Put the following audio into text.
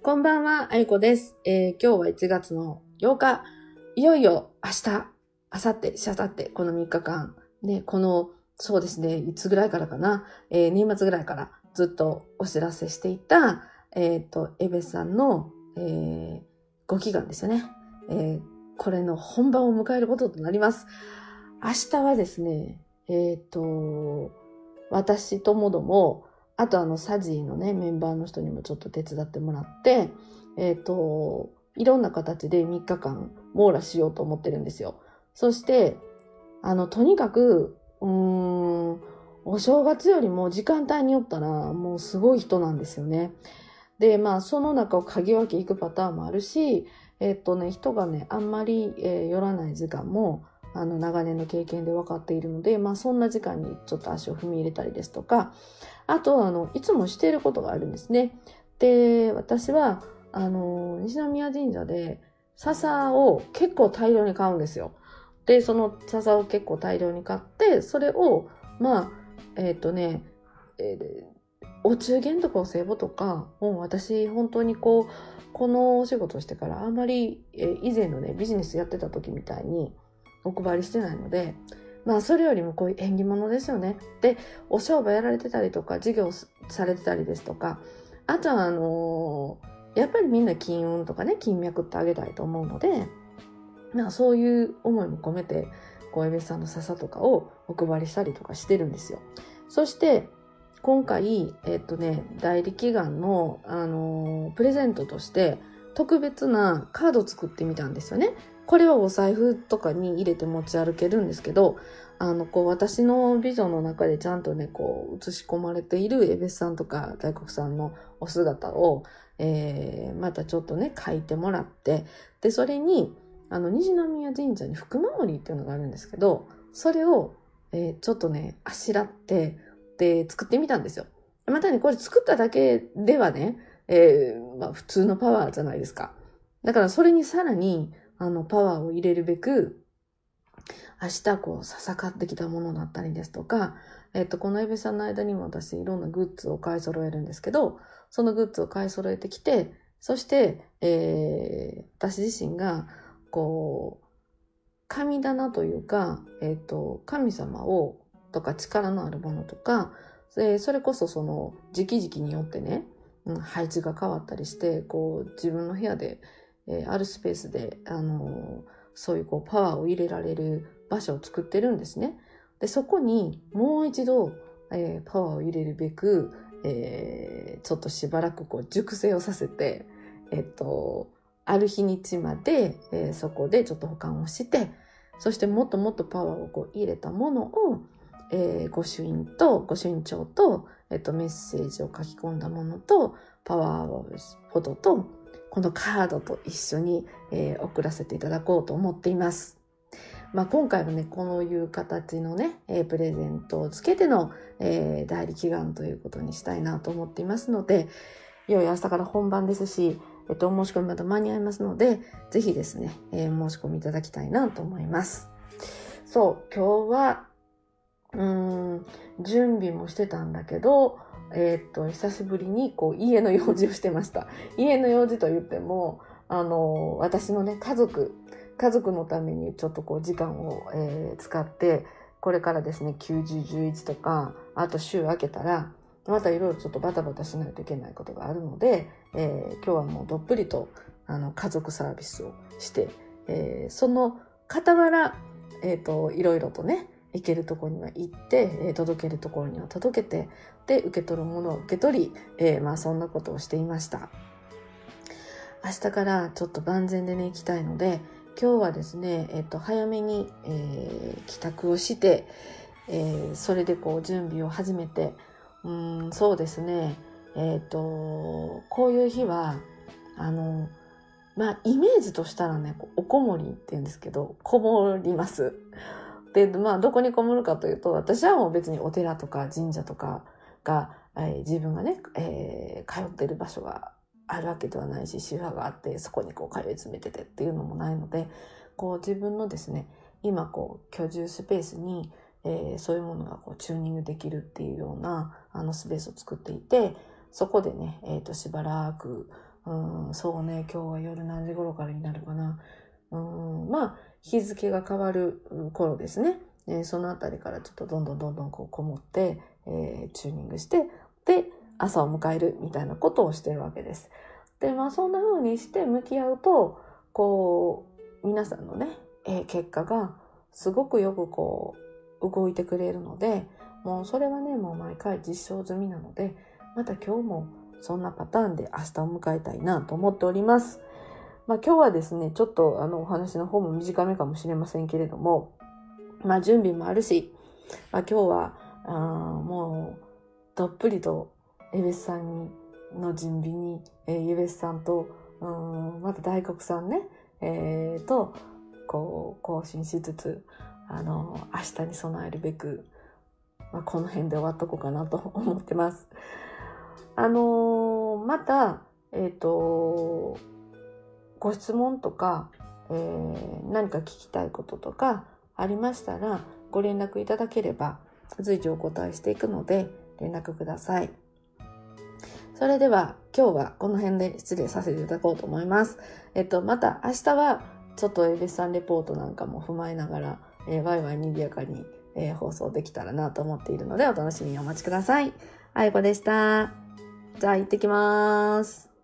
こんばんは、あゆこです。えー今日は1月の8日、いよいよ明日、明後日、しあさって、この3日間、ね、この、そうですね、いつぐらいからかな、えー年末ぐらいからずっとお知らせしていた、えっ、と、エベさんの、えーご祈願ですよね。えーこれの本番を迎えることとなります。明日はですね、えっ、と、私ともども、あとあの、サジーのね、メンバーの人にもちょっと手伝ってもらって、えっ、と、いろんな形で3日間網羅しようと思ってるんですよ。そして、あの、とにかく、うーん、お正月よりも時間帯によったら、もうすごい人なんですよね。で、まあ、その中を鍵分け行くパターンもあるし、えっとね、人がね、あんまり、えー寄らない時間も、あの、長年の経験で分かっているので、まあ、そんな時間にちょっと足を踏み入れたりですとか、あと、あの、いつもしていることがあるんですね。で、私は、あの、西宮神社で、笹を結構大量に買うんですよ。で、その笹を結構大量に買って、それを、まあ、えっ、とね、えーお中元とかお歳暮とか、もう私、本当にこう、このお仕事をしてからあんまり、えー以前のね、ビジネスやってた時みたいにお配りしてないので、まあそれよりもこういう縁起物ですよね。で、お商売やられてたりとか、事業されてたりですとか、あとはあのーやっぱりみんな金運とかね、金脈ってあげたいと思うので、まあそういう思いも込めて、こう、エベさんの笹とかをお配りしたりとかしてるんですよ。そして、今回、えっとね、代理祈願の、あのープレゼントとして、特別なカードを作ってみたんですよね。これはお財布とかに入れて持ち歩けるんですけど、あの、こう、私のビジョンの中でちゃんとね、こう、映し込まれているエベスさんとか大黒さんのお姿を、えー、またちょっとね、書いてもらって、で、それに、あの、虹宮神社に福守りっていうのがあるんですけど、それを、えーちょっとね、あしらって、で、作ってみたんですよ。またね、これ作っただけではね、えーまあ、普通のパワーじゃないですか。だからそれにさらに、あの、パワーを入れるべく、明日こう、ささかってきたものだったりですとか、えっ、と、このエベさんの間にも私いろんなグッズを買い揃えるんですけど、そのグッズを買い揃えてきて、そして、えー私自身が、こう、神棚というか、えっ、と、神様を、とか力のあるものとか、えーそれこそその、時期時期によってね、うん配置が変わったりして、こう、自分の部屋で、えーあるスペースで、あのーそういうこう、パワーを入れられる場所を作ってるんですね。で、そこにもう一度、えーパワーを入れるべく、えーちょっとしばらくこう、熟成をさせて、えっと、ある日にちまで、えーそこでちょっと保管をして、そしてもっともっとパワーをこう入れたものを、えー御朱印と、御朱印帳と、えっと、メッセージを書き込んだものと、パワーフォトと、このカードと一緒に、えー送らせていただこうと思っています。まあ、今回はね、こういう形のね、えープレゼントをつけての、えー代理祈願ということにしたいなと思っていますので、いよいよ明日から本番ですし、えっと、お申し込みまだ間に合いますので、ぜひですね、えー申し込みいただきたいなと思います。そう、今日は、うん、準備もしてたんだけど、えーっと、久しぶりにこう家の用事をしてました。家の用事と言っても、あの、私のね、家族、家族のためにちょっとこう時間を、えー使って、これからですね、90、11とか、あと週明けたら、またいろいろちょっとバタバタしないといけないことがあるので、えー今日はもうどっぷりと、あの、家族サービスをして、えーその傍ら、えっ、と、いろいろとね、行けるところには行って、えー届けるところには届けて、で、受け取るものを受け取り、えーまあそんなことをしていました。明日からちょっと万全でね、行きたいので、今日はですね、えっ、と、早めに、え帰宅をして、えそれでこう準備を始めて、うん、そうですね、えっ、と、こういう日は、あの、まあ、イメージとしたらね、おこもりって言うんですけど、こもります。で、まあ、どこにこもるかというと、私はもう別にお寺とか神社とかが、えー自分がね、えー通ってる場所があるわけではないし、宗派があって、そこにこう通い詰めててっていうのもないので、こう自分のですね、今こう居住スペースに、えーそういうものがこうチューニングできるっていうようなあのスペースを作っていて、そこでね、えっ、としばらく、うん、そうね、今日は夜何時頃からになるかな。うん、まあ、日付が変わる頃ですね。えーそのあたりからちょっとどんどんどんどんこうこもって、えーチューニングして、で、朝を迎えるみたいなことをしてるわけです。で、まあそんな風にして向き合うと、こう、皆さんのね、えー結果がすごくよくこう、動いてくれるので、もうそれはね、もう毎回実証済みなので、また今日もそんなパターンで明日を迎えたいなと思っております。まあ今日はですね、ちょっとあのお話の方も短めかもしれませんけれども、まあ準備もあるし、まあ今日は、あもうどっぷりとエベスさんにの準備に、えー、エベスさんと、うんまた大黒さんね、えーと、こう、更新しつつ、あの、明日に備えるべく、まあ、この辺で終わっとこうかなと 思ってます。あのーまた、えっ、と、ご質問とか、えー何か聞きたいこととかありましたら、ご連絡いただければ、随時お答えしていくので、連絡ください。それでは、今日はこの辺で失礼させていただこうと思います。えっと、また明日は、ちょっとエベスさんレポートなんかも踏まえながら、えーワイワイ賑やかに、えー放送できたらなと思っているので、お楽しみにお待ちください。あいこでした。じゃあ行ってきます。